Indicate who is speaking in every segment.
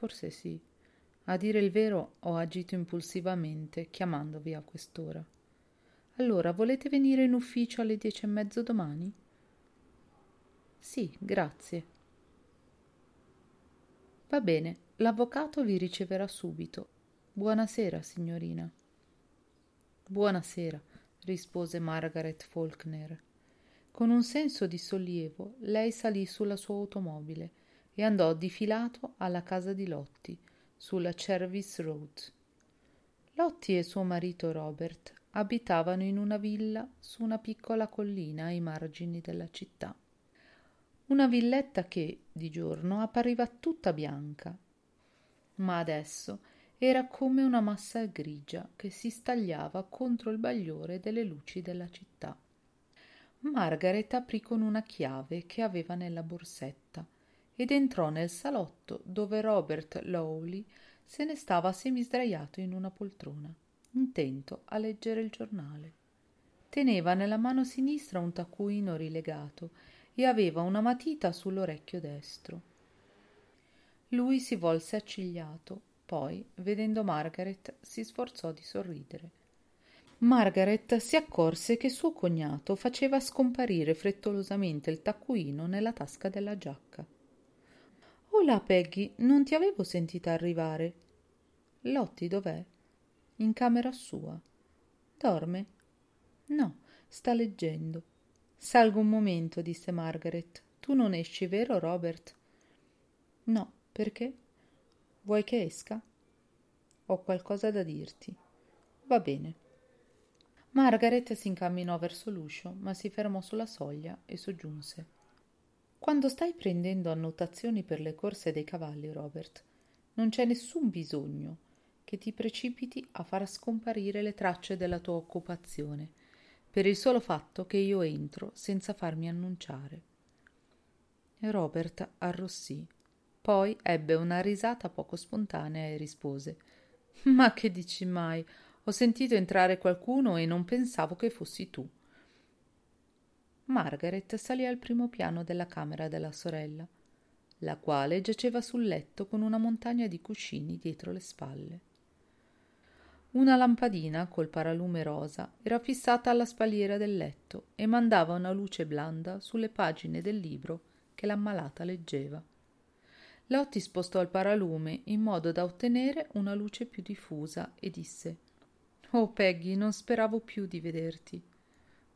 Speaker 1: Forse sì. A dire il vero, ho agito impulsivamente, chiamandovi a quest'ora. Allora, volete venire in ufficio alle dieci e mezzo domani? Sì, grazie. Va bene, l'avvocato vi riceverà subito. Buonasera, signorina. Buonasera, rispose Margaret Faulkner. Con un senso di sollievo, lei salì sulla sua automobile e andò difilato alla casa di Lotti, sulla Chervis Road. Lotti e suo marito Robert abitavano in una villa su una piccola collina ai margini della città. Una villetta che, di giorno, appariva tutta bianca, ma adesso era come una massa grigia che si stagliava contro il bagliore delle luci della città. Margaret aprì con una chiave che aveva nella borsetta ed entrò nel salotto dove Robert Lowley se ne stava semisdraiato in una poltrona, intento a leggere il giornale. Teneva nella mano sinistra un taccuino rilegato e aveva una matita sull'orecchio destro. Lui si volse accigliato, poi, vedendo Margaret, si sforzò di sorridere. Margaret si accorse che suo cognato faceva scomparire frettolosamente il taccuino nella tasca della giacca. Hola Peggy, non ti avevo sentita arrivare. Lotti dov'è? In camera sua. Dorme? No, sta leggendo. Salgo un momento, disse Margaret. Tu non esci, vero, Robert? No, perché? Vuoi che esca? Ho qualcosa da dirti. Va bene. Margaret si incamminò verso l'uscio, ma si fermò sulla soglia e soggiunse. Quando stai prendendo annotazioni per le corse dei cavalli, Robert, non c'è nessun bisogno che ti precipiti a far scomparire le tracce della tua occupazione, per il solo fatto che io entro senza farmi annunciare. Robert arrossì, poi ebbe una risata poco spontanea e rispose Ma che dici mai? Ho sentito entrare qualcuno e non pensavo che fossi tu. Margaret salì al primo piano della camera della sorella, la quale giaceva sul letto con una montagna di cuscini dietro le spalle. Una lampadina col paralume rosa era fissata alla spalliera del letto e mandava una luce blanda sulle pagine del libro che l'ammalata leggeva. Lotti spostò il paralume in modo da ottenere una luce più diffusa e disse Oh Peggy, non speravo più di vederti.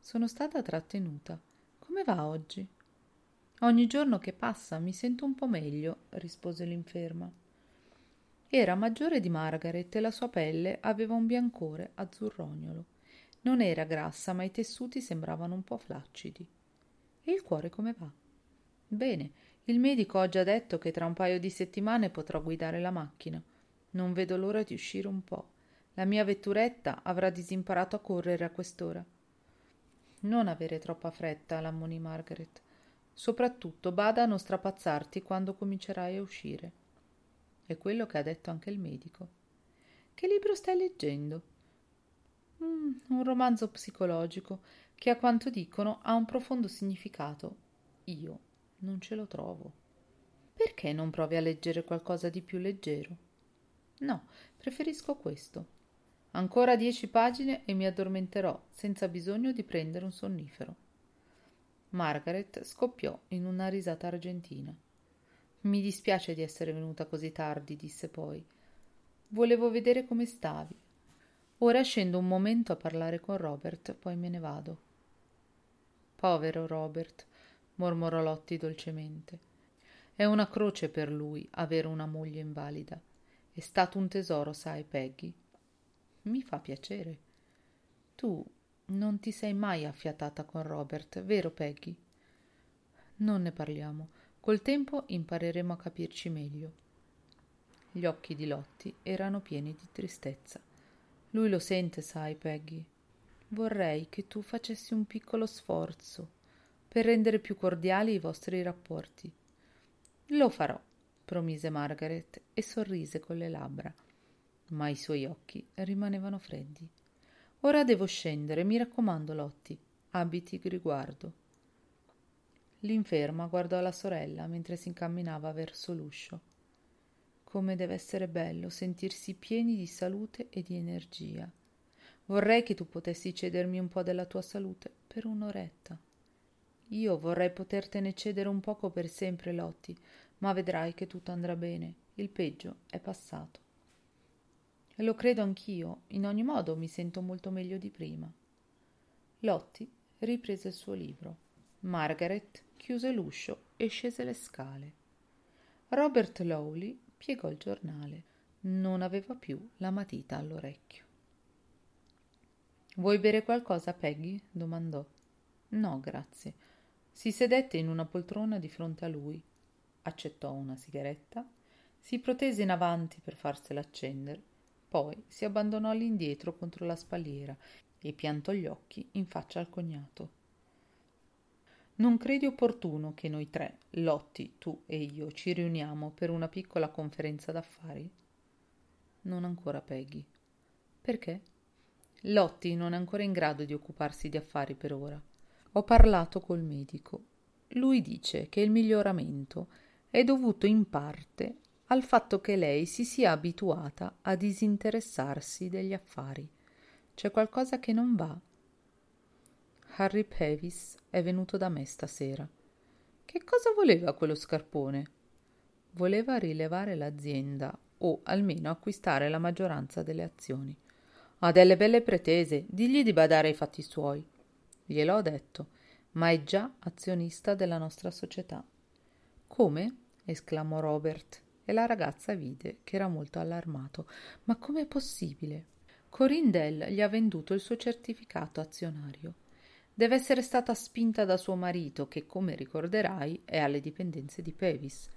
Speaker 1: Sono stata trattenuta. Come va oggi? Ogni giorno che passa mi sento un po' meglio, rispose l'inferma. Era maggiore di Margaret e la sua pelle aveva un biancore azzurrognolo. Non era grassa, ma i tessuti sembravano un po' flaccidi. E il cuore come va? Bene, il medico ha già detto che tra un paio di settimane potrò guidare la macchina. Non vedo l'ora di uscire un po'. La mia vetturetta avrà disimparato a correre a quest'ora. Non avere troppa fretta, l'ammonì Margaret. Soprattutto bada a non strapazzarti quando comincerai a uscire. È quello che ha detto anche il medico. Che libro stai leggendo? Mm, un romanzo psicologico che, a quanto dicono, ha un profondo significato. Io non ce lo trovo. Perché non provi a leggere qualcosa di più leggero? No, preferisco questo. Ancora dieci pagine e mi addormenterò, senza bisogno di prendere un sonnifero. Margaret scoppiò in una risata argentina. Mi dispiace di essere venuta così tardi, disse poi. Volevo vedere come stavi. Ora scendo un momento a parlare con Robert, poi me ne vado. Povero Robert, mormorò Lotti dolcemente. È una croce per lui avere una moglie invalida. È stato un tesoro, sai, Peggy. Mi fa piacere. Tu non ti sei mai affiatata con Robert, vero Peggy? Non ne parliamo. Col tempo impareremo a capirci meglio. Gli occhi di Lotti erano pieni di tristezza. Lui lo sente, sai, Peggy. Vorrei che tu facessi un piccolo sforzo per rendere più cordiali i vostri rapporti. Lo farò, promise Margaret e sorrise con le labbra, ma i suoi occhi rimanevano freddi. Ora devo scendere, mi raccomando, Lotti, abiti riguardo. L'inferma guardò la sorella mentre si incamminava verso l'uscio. Come deve essere bello sentirsi pieni di salute e di energia. Vorrei che tu potessi cedermi un po' della tua salute per un'oretta. Io vorrei potertene cedere un poco per sempre, Lotti, ma vedrai che tutto andrà bene. Il peggio è passato. Lo credo anch'io, in ogni modo mi sento molto meglio di prima. Lotti riprese il suo libro. Margaret chiuse l'uscio e scese le scale. Robert Lowley piegò il giornale. Non aveva più la matita all'orecchio. Vuoi bere qualcosa, Peggy? domandò. No, grazie. Si sedette in una poltrona di fronte a lui, accettò una sigaretta, si protese in avanti per farsela accendere poi si abbandonò all'indietro contro la spalliera e piantò gli occhi in faccia al cognato. Non credi opportuno che noi tre, Lotti, tu e io, ci riuniamo per una piccola conferenza d'affari? Non ancora, Peggy. Perché? Lotti non è ancora in grado di occuparsi di affari per ora. Ho parlato col medico. Lui dice che il miglioramento è dovuto in parte al fatto che lei si sia abituata a disinteressarsi degli affari. C'è qualcosa che non va. Harry Pevis è venuto da me stasera. Che cosa voleva quello scarpone? Voleva rilevare l'azienda o almeno acquistare la maggioranza delle azioni. Ha delle belle pretese, digli di badare ai fatti suoi. Gliel'ho detto, ma è già azionista della nostra società. Come? esclamò Robert e la ragazza vide che era molto allarmato. Ma com'è possibile? Corindel gli ha venduto il suo certificato azionario. Deve essere stata spinta da suo marito, che, come ricorderai, è alle dipendenze di Pevis.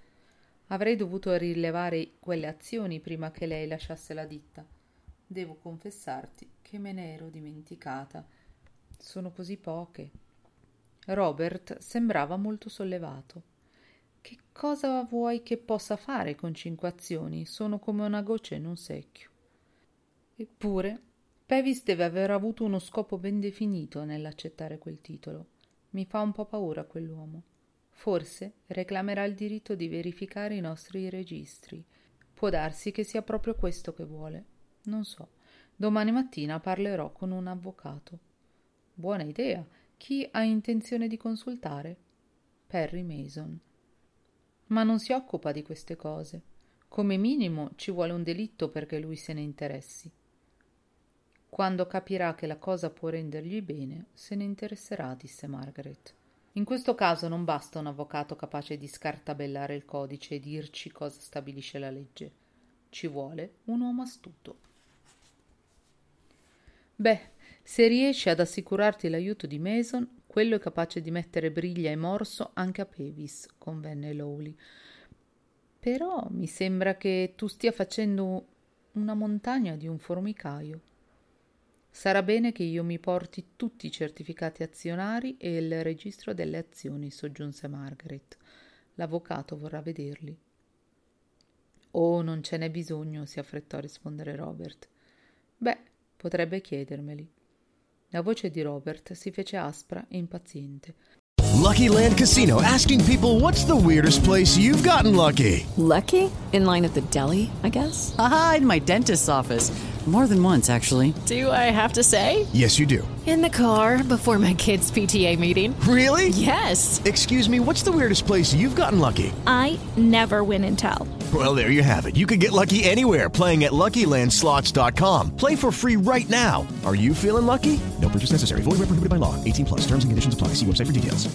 Speaker 1: Avrei dovuto rilevare quelle azioni prima che lei lasciasse la ditta. Devo confessarti che me ne ero dimenticata. Sono così poche. Robert sembrava molto sollevato. Che cosa vuoi che possa fare con cinque azioni? Sono come una goccia in un secchio. Eppure, Pevis deve aver avuto uno scopo ben definito nell'accettare quel titolo. Mi fa un po' paura quell'uomo. Forse reclamerà il diritto di verificare i nostri registri. Può darsi che sia proprio questo che vuole. Non so. Domani mattina parlerò con un avvocato. Buona idea. Chi ha intenzione di consultare? Perry Mason ma non si occupa di queste cose. Come minimo ci vuole un delitto perché lui se ne interessi. Quando capirà che la cosa può rendergli bene, se ne interesserà, disse Margaret. In questo caso non basta un avvocato capace di scartabellare il codice e dirci cosa stabilisce la legge. Ci vuole un uomo astuto. Beh, se riesci ad assicurarti l'aiuto di Mason, quello è capace di mettere briglia e morso anche a Pevis, convenne Lowley. Però mi sembra che tu stia facendo una montagna di un formicaio. Sarà bene che io mi porti tutti i certificati azionari e il registro delle azioni, soggiunse Margaret. L'avvocato vorrà vederli. Oh, non ce n'è bisogno, si affrettò a rispondere Robert. Beh, potrebbe chiedermeli. La voce di Robert si fece aspra e impaziente.
Speaker 2: Lucky Land Casino asking people what's the weirdest place you've gotten lucky?
Speaker 3: Lucky? In line at the deli, I guess?
Speaker 4: Aha, in my dentist's office. More than once, actually.
Speaker 3: Do I have to say?
Speaker 2: Yes, you do.
Speaker 3: In the car before my kids' PTA meeting.
Speaker 2: Really?
Speaker 3: Yes.
Speaker 2: Excuse me, what's the weirdest place you've gotten lucky?
Speaker 5: I never win and tell.
Speaker 2: Well, there you have it. You can get lucky anywhere playing at LuckyLandSlots.com. Play for free right now. Are you feeling lucky? No purchase necessary. Void where prohibited by law. 18 plus. Terms and conditions apply. See website for details.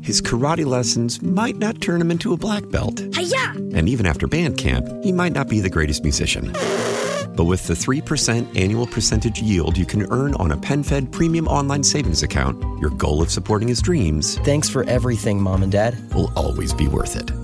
Speaker 6: His karate lessons might not turn him into a black belt.
Speaker 5: Hiya!
Speaker 6: And even after band camp, he might not be the greatest musician. But with the 3% annual percentage yield you can earn on a PenFed premium online savings account, your goal of supporting his dreams
Speaker 7: Thanks for everything, Mom and Dad.
Speaker 6: will always be worth it.